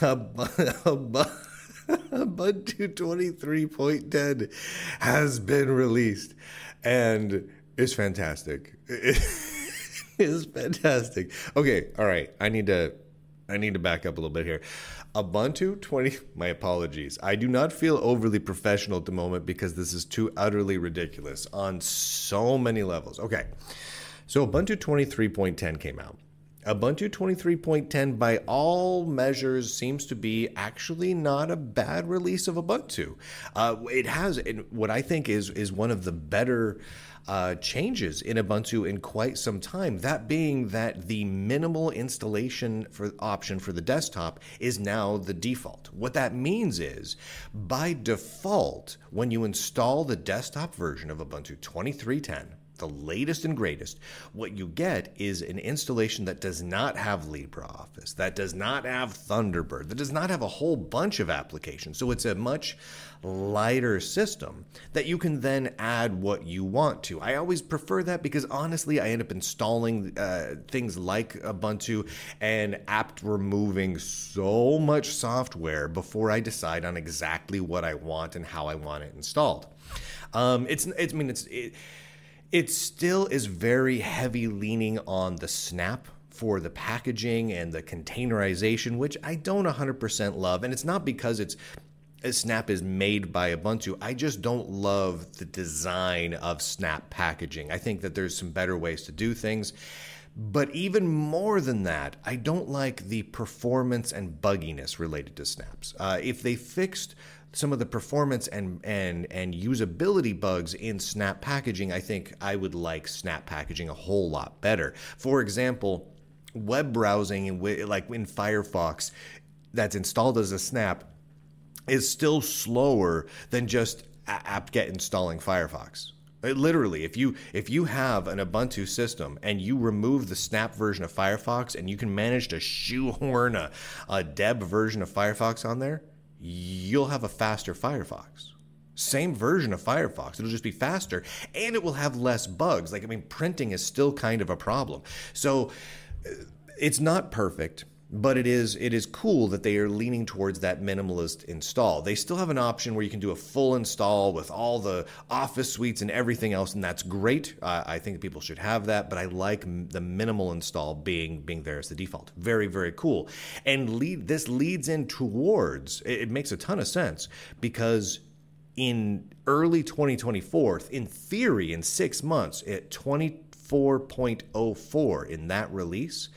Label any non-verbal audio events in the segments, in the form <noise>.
<laughs> Ubuntu <laughs> 23.10 has been released and it's fantastic. <laughs> It's fantastic. Okay, all right. I need to I need to back up a little bit here. Ubuntu 20 my apologies. I do not feel overly professional at the moment because this is too utterly ridiculous on so many levels. Okay. So Ubuntu 23.10 came out. Ubuntu 23.10, by all measures, seems to be actually not a bad release of Ubuntu. Uh, it has what I think is is one of the better uh, changes in Ubuntu in quite some time. That being that the minimal installation for option for the desktop is now the default. What that means is, by default, when you install the desktop version of Ubuntu 2310 the latest and greatest, what you get is an installation that does not have LibreOffice, that does not have Thunderbird, that does not have a whole bunch of applications. So it's a much lighter system that you can then add what you want to. I always prefer that because honestly, I end up installing uh, things like Ubuntu and apt removing so much software before I decide on exactly what I want and how I want it installed. Um, it's, it's, I mean, it's, it, it still is very heavy leaning on the snap for the packaging and the containerization, which I don't 100% love. And it's not because it's Snap is made by Ubuntu. I just don't love the design of Snap packaging. I think that there's some better ways to do things. But even more than that, I don't like the performance and bugginess related to snaps. Uh, if they fixed some of the performance and and and usability bugs in Snap packaging, I think I would like Snap packaging a whole lot better. For example, web browsing in like in Firefox that's installed as a Snap is still slower than just apt-get installing Firefox. Literally, if you if you have an Ubuntu system and you remove the Snap version of Firefox and you can manage to shoehorn a, a Deb version of Firefox on there, you'll have a faster Firefox. Same version of Firefox. It'll just be faster and it will have less bugs. Like, I mean, printing is still kind of a problem. So uh, it's not perfect but it is it is cool that they are leaning towards that minimalist install. They still have an option where you can do a full install with all the office suites and everything else, and that's great. I think people should have that, but I like the minimal install being being there as the default. Very very cool, and lead this leads in towards it, it makes a ton of sense because in early 2024, in theory, in six months at 24.04 in that release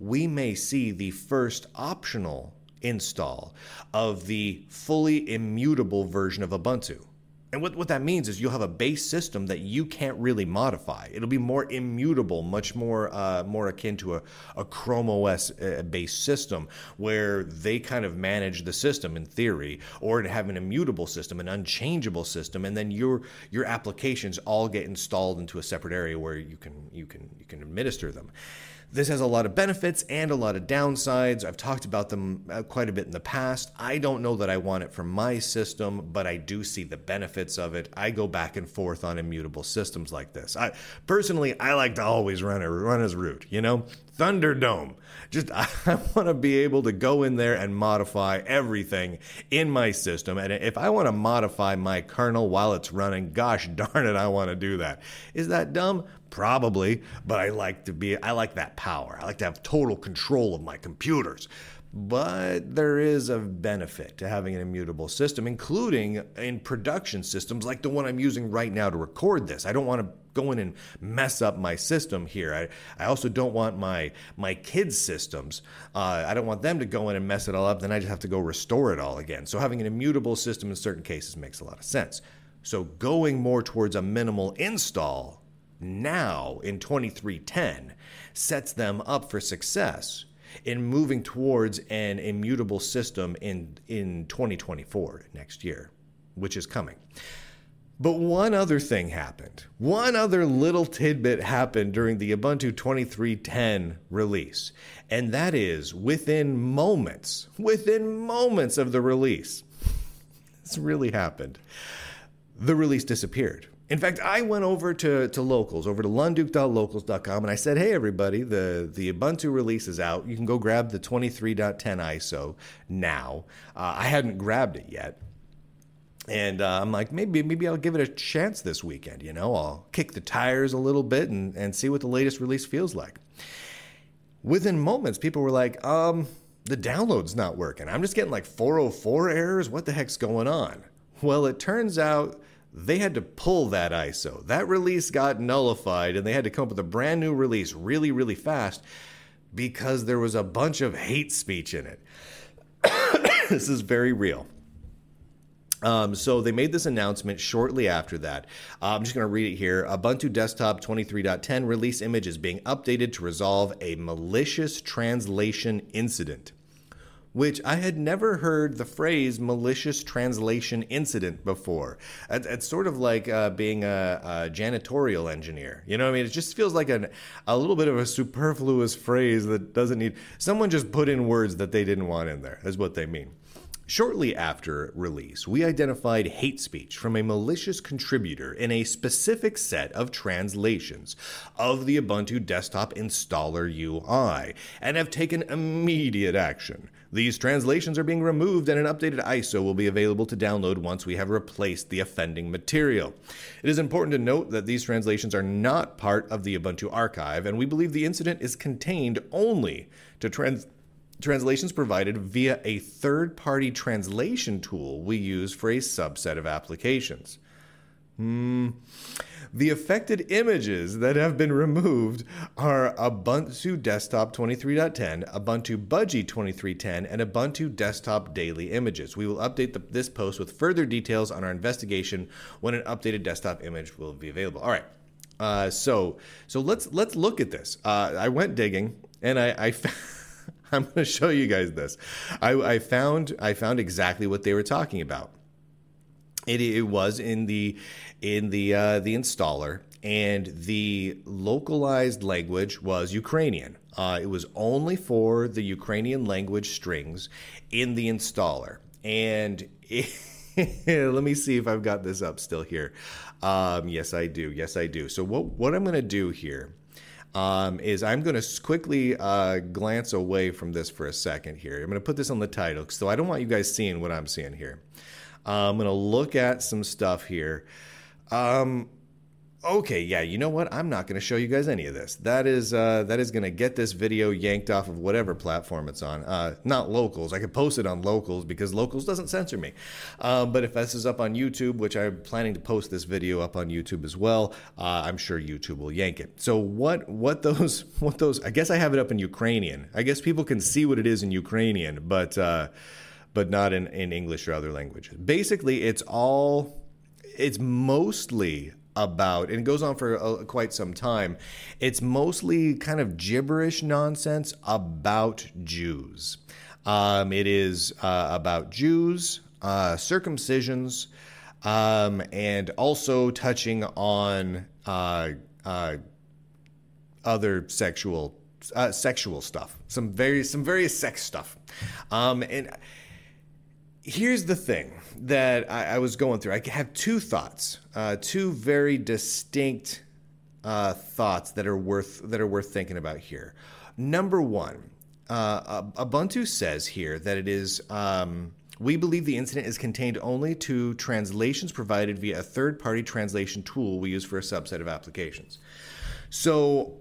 we may see the first optional install of the fully immutable version of Ubuntu. And what, what that means is you'll have a base system that you can't really modify. It'll be more immutable, much more uh, more akin to a, a Chrome OS uh, based system where they kind of manage the system in theory, or to have an immutable system, an unchangeable system, and then your your applications all get installed into a separate area where you can you can you can administer them. This has a lot of benefits and a lot of downsides. I've talked about them uh, quite a bit in the past. I don't know that I want it for my system, but I do see the benefits of it. I go back and forth on immutable systems like this. I personally I like to always run a run as root, you know? Thunderdome. Just <laughs> I want to be able to go in there and modify everything in my system. And if I want to modify my kernel while it's running, gosh darn it, I want to do that. Is that dumb? Probably, but I like to be I like that power. I like to have total control of my computers. But there is a benefit to having an immutable system, including in production systems like the one I'm using right now to record this. I don't want to go in and mess up my system here. I, I also don't want my my kids' systems. Uh, I don't want them to go in and mess it all up. Then I just have to go restore it all again. So having an immutable system in certain cases makes a lot of sense. So going more towards a minimal install now in 2310 sets them up for success in moving towards an immutable system in, in 2024, next year, which is coming. But one other thing happened. One other little tidbit happened during the Ubuntu 2310 release. And that is within moments, within moments of the release, this really happened. The release disappeared. In fact, I went over to, to locals, over to lunduke.locals.com, and I said, hey, everybody, the, the Ubuntu release is out. You can go grab the 23.10 ISO now. Uh, I hadn't grabbed it yet. And uh, I'm like, maybe maybe I'll give it a chance this weekend. You know, I'll kick the tires a little bit and, and see what the latest release feels like. Within moments, people were like, um, the download's not working. I'm just getting like 404 errors. What the heck's going on? Well, it turns out they had to pull that ISO. That release got nullified and they had to come up with a brand new release really, really fast because there was a bunch of hate speech in it. <coughs> this is very real. Um, so they made this announcement shortly after that. Uh, I'm just going to read it here. Ubuntu Desktop 23.10 release image is being updated to resolve a malicious translation incident which I had never heard the phrase malicious translation incident before. It's sort of like uh, being a, a, janitorial engineer. You know what I mean? It just feels like an, a little bit of a superfluous phrase that doesn't need. Someone just put in words that they didn't want in there, is what they mean. Shortly after release, we identified hate speech from a malicious contributor in a specific set of translations of the Ubuntu desktop installer UI and have taken immediate action. These translations are being removed and an updated ISO will be available to download once we have replaced the offending material. It is important to note that these translations are not part of the Ubuntu archive, and we believe the incident is contained only to trans translations provided via a third party translation tool we use for a subset of applications. Hmm. The affected images that have been removed are Ubuntu Desktop 23.10, Ubuntu Budgie 23.10, and Ubuntu Desktop Daily images. We will update the, this post with further details on our investigation when an updated desktop image will be available. All right. Uh, so so let's let's look at this. Uh, I went digging and I, I <laughs> I'm going to show you guys this. I, I, found I found exactly what they were talking about. It, it was in the in the uh, the installer, and the localized language was Ukrainian. Uh, it was only for the Ukrainian language strings in the installer, and. It, <laughs> let me see if I've got this up still here. Um, yes, I do. Yes, I do. So what what I'm going to do here um, is I'm going to quickly uh, glance away from this for a second here. I'm going to put this on the title, so I don't want you guys seeing what I'm seeing here. Uh, I'm going to look at some stuff here. Um, okay, yeah, you know what? I'm not going to show you guys any of this. That is uh, that is going to get this video yanked off of whatever platform it's on. Uh, not locals. I could post it on locals because locals doesn't censor me. Uh, but if this is up on YouTube, which I'm planning to post this video up on YouTube as well, uh, I'm sure YouTube will yank it. So what what those <laughs> what those? I guess I have it up in Ukrainian. I guess people can see what it is in Ukrainian, but uh, but not in in English or other languages. Basically, it's all. It's mostly about, and it goes on for quite some time. It's mostly kind of gibberish nonsense about Jews. Um, it is uh, about Jews, uh, circumcisions, um, and also touching on uh, uh, other sexual uh, sexual stuff. Some very some various sex stuff. Um, and here's the thing that I, I, was going through. I have two thoughts, uh, two very distinct uh, thoughts that are worth that are worth thinking about here. Number one, uh, Ubuntu says here that it is. Um, we believe the incident is contained only to translations provided via a third party translation tool we use for a subset of applications. So,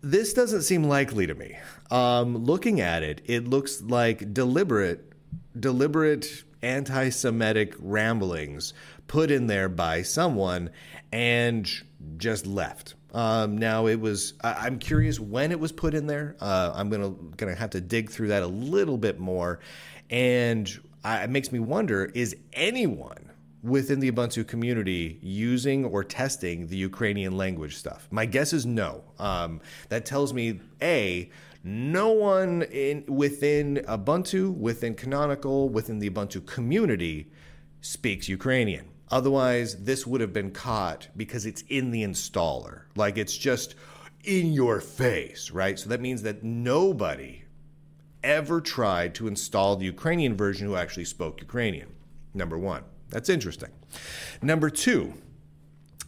this doesn't seem likely to me. Um, looking at it, it looks like deliberate deliberate anti Semitic ramblings put in there by someone and just left. Um, now it was. I, am curious when it was put in there. Uh, I'm gonna gonna have to dig through that a little bit more, and I, it makes me wonder: Is anyone within the Ubuntu community using or testing the Ukrainian language stuff? My guess is no. Um, that tells me a no one in within Ubuntu, within Canonical, within the Ubuntu community speaks Ukrainian. Otherwise, this would have been caught because it's in the installer. Like it's just in your face, right? So that means that nobody ever tried to install the Ukrainian version who actually spoke Ukrainian. Number one. That's interesting. Number two,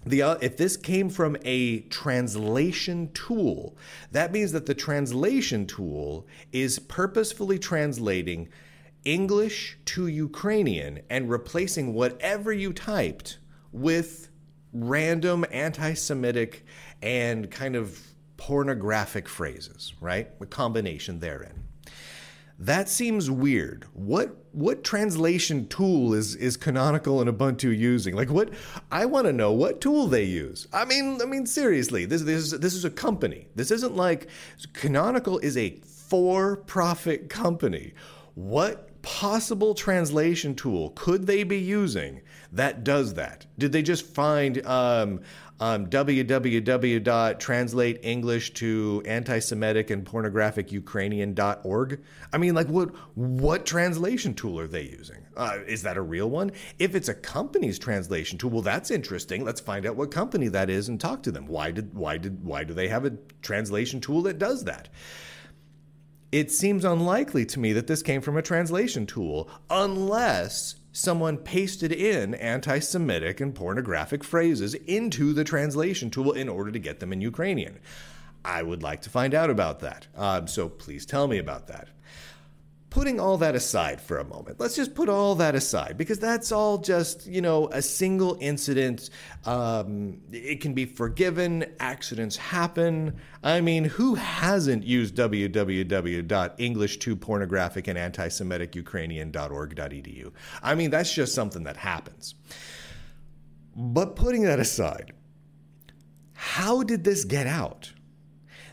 the uh, if this came from a translation tool, that means that the translation tool is purposefully translating English to Ukrainian and replacing whatever you typed with random anti-Semitic and kind of pornographic phrases, right? A combination therein. That seems weird. What what translation tool is is Canonical and Ubuntu using? Like what I want to know what tool they use. I mean, I mean seriously, this this is this is a company. This isn't like Canonical is a for-profit company. What possible translation tool could they be using that does that? Did they just find um, um, www.translate to anti-Semitic and pornographic Ukrainian.org. I mean, like, what what translation tool are they using? Uh, is that a real one? If it's a company's translation tool, well, that's interesting. Let's find out what company that is and talk to them. Why did why did why do they have a translation tool that does that? It seems unlikely to me that this came from a translation tool, unless someone pasted in anti Semitic and pornographic phrases into the translation tool in order to get them in Ukrainian. I would like to find out about that. Um, so please tell me about that putting all that aside for a moment, let's just put all that aside because that's all just, you know, a single incident. Um, it can be forgiven, accidents happen. I mean, who hasn't used www.english2pornographic and anti-Semitic I mean, that's just something that happens. But putting that aside, how did this get out?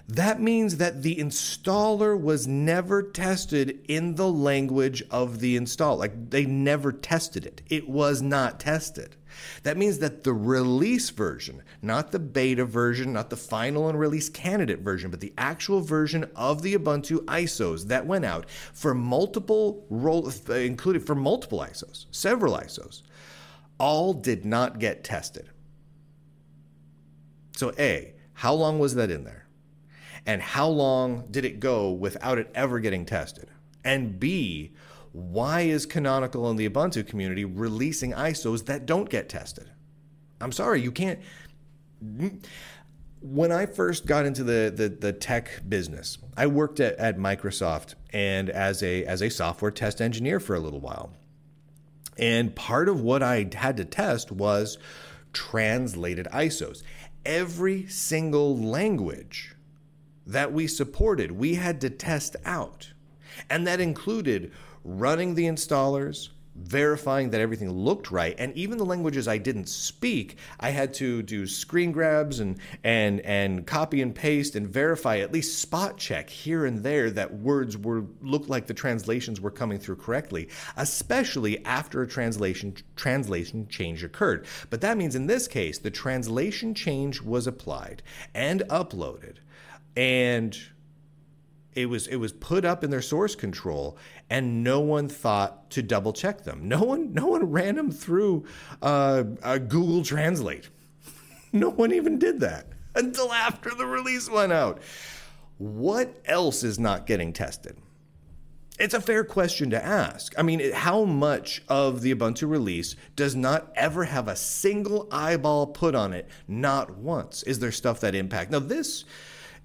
That means that the installer was never tested in the language of the install. Like they never tested it. It was not tested. That means that the release version, not the beta version, not the final and release candidate version, but the actual version of the Ubuntu ISOs that went out for multiple role, included for multiple ISOs, several ISOs, all did not get tested. So A, how long was that in there? And how long did it go without it ever getting tested? And B, why is Canonical and the Ubuntu community releasing ISOs that don't get tested? I'm sorry, you can't. When I first got into the, the, the tech business, I worked at, at Microsoft and as a as a software test engineer for a little while. And part of what I had to test was translated ISOs. Every single language that we supported, we had to test out. And that included running the installers, verifying that everything looked right and even the languages I didn't speak I had to do screen grabs and and and copy and paste and verify at least spot check here and there that words were looked like the translations were coming through correctly especially after a translation translation change occurred but that means in this case the translation change was applied and uploaded and it was it was put up in their source control and no one thought to double check them no one no one ran them through uh, google translate <laughs> no one even did that until after the release went out what else is not getting tested it's a fair question to ask. I mean, how much of the Ubuntu release does not ever have a single eyeball put on it? Not once. Is there stuff that impact? Now, this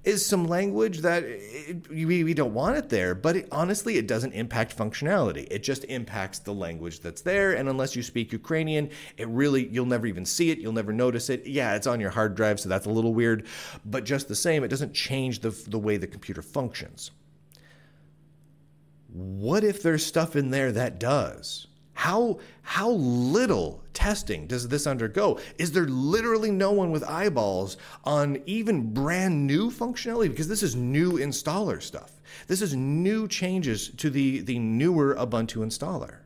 is some language that it, we, we don't want it there, but it, honestly, it doesn't impact functionality. It just impacts the language that's there. And unless you speak Ukrainian, it really, you'll never even see it. You'll never notice it. Yeah, it's on your hard drive, so that's a little weird. But just the same, it doesn't change the, the way the computer functions. What if there's stuff in there that does? How how little testing does this undergo? Is there literally no one with eyeballs on even brand new functionality because this is new installer stuff. This is new changes to the the newer Ubuntu installer.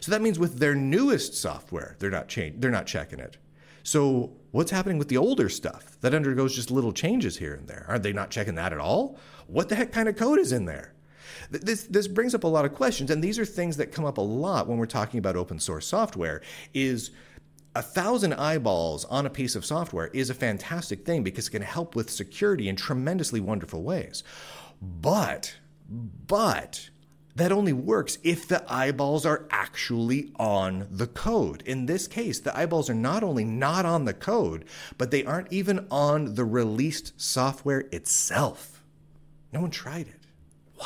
So that means with their newest software, they're not they're not checking it. So what's happening with the older stuff that undergoes just little changes here and there? Are they not checking that at all? What the heck kind of code is in there? This, this brings up a lot of questions, and these are things that come up a lot when we're talking about open source software is a thousand eyeballs on a piece of software is a fantastic thing because it can help with security in tremendously wonderful ways. But, but that only works if the eyeballs are actually on the code. In this case, the eyeballs are not only not on the code, but they aren't even on the released software itself. No one tried it.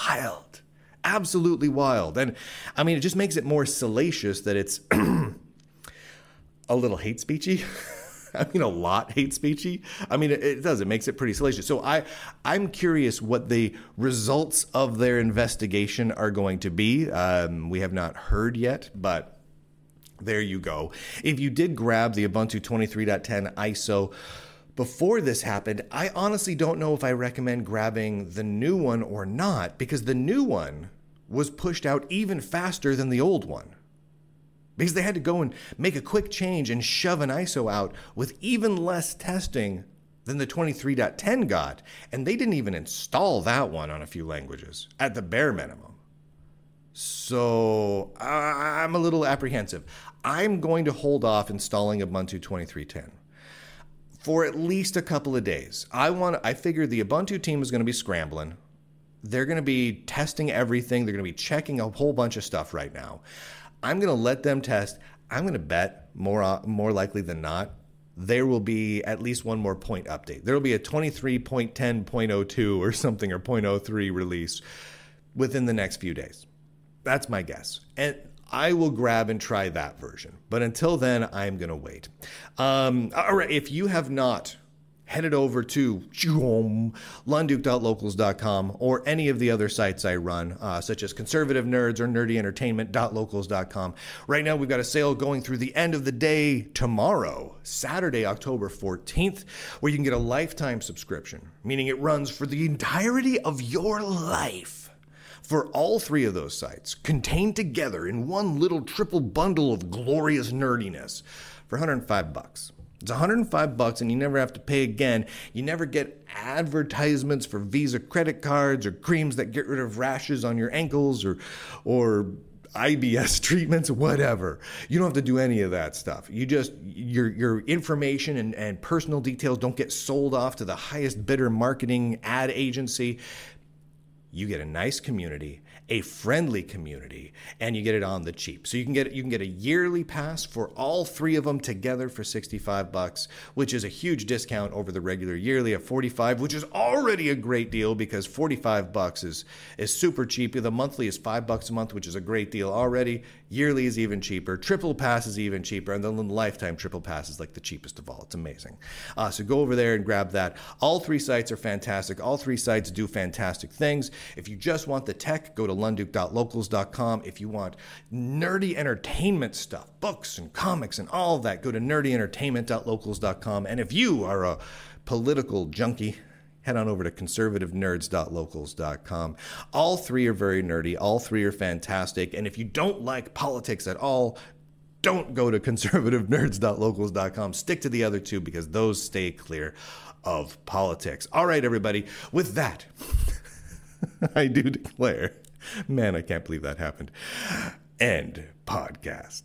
Wild. Absolutely wild. And I mean, it just makes it more salacious that it's <clears throat> a little hate speechy. <laughs> I mean, a lot hate speechy. I mean, it, it, does. It makes it pretty salacious. So I, I'm curious what the results of their investigation are going to be. Um, we have not heard yet, but there you go. If you did grab the Ubuntu 23.10 ISO before this happened, I honestly don't know if I recommend grabbing the new one or not because the new one was pushed out even faster than the old one because they had to go and make a quick change and shove an ISO out with even less testing than the 23.10 got. And they didn't even install that one on a few languages at the bare minimum. So I'm a little apprehensive. I'm going to hold off installing Ubuntu 23.10 for at least a couple of days. I want I figure the Ubuntu team is going to be scrambling. They're going to be testing everything. They're going to be checking a whole bunch of stuff right now. I'm going to let them test. I'm going to bet more uh, more likely than not there will be at least one more point update. There will be a 23.10.02 or something or 0.03 release within the next few days. That's my guess. And I will grab and try that version. But until then, I'm going to wait. Um, all right, if you have not headed over to lunduke.locals.com or any of the other sites I run, uh, such as Conservative Nerds or nerdyentertainment.locals.com. Right now, we've got a sale going through the end of the day tomorrow, Saturday, October 14th, where you can get a lifetime subscription, meaning it runs for the entirety of your life. For all three of those sites, contained together in one little triple bundle of glorious nerdiness for 105 bucks. It's 105 bucks and you never have to pay again. You never get advertisements for Visa credit cards or creams that get rid of rashes on your ankles or or IBS <laughs> treatments, whatever. You don't have to do any of that stuff. You just your your information and, and personal details don't get sold off to the highest bidder marketing ad agency. You get a nice community a friendly community and you get it on the cheap. So you can get you can get a yearly pass for all three of them together for 65 bucks, which is a huge discount over the regular yearly of 45, which is already a great deal because 45 bucks is is super cheap. The monthly is 5 bucks a month, which is a great deal already. Yearly is even cheaper. Triple pass is even cheaper, and then the lifetime triple pass is like the cheapest of all. It's amazing. Uh, so go over there and grab that. All three sites are fantastic. All three sites do fantastic things. If you just want the tech, go to lunduke.locals.com. If you want nerdy entertainment stuff, books and comics and all that, go to nerdyentertainment.locals.com. And if you are a political junkie, head on over to conservativenerds.locals.com. All three are very nerdy, all three are fantastic. And if you don't like politics at all, don't go to <laughs> conservativenerds.locals.com. Stick to the other two because those stay clear of politics. All right, everybody, with that, <laughs> <laughs> I do declare, man, I can't believe that happened. End podcast.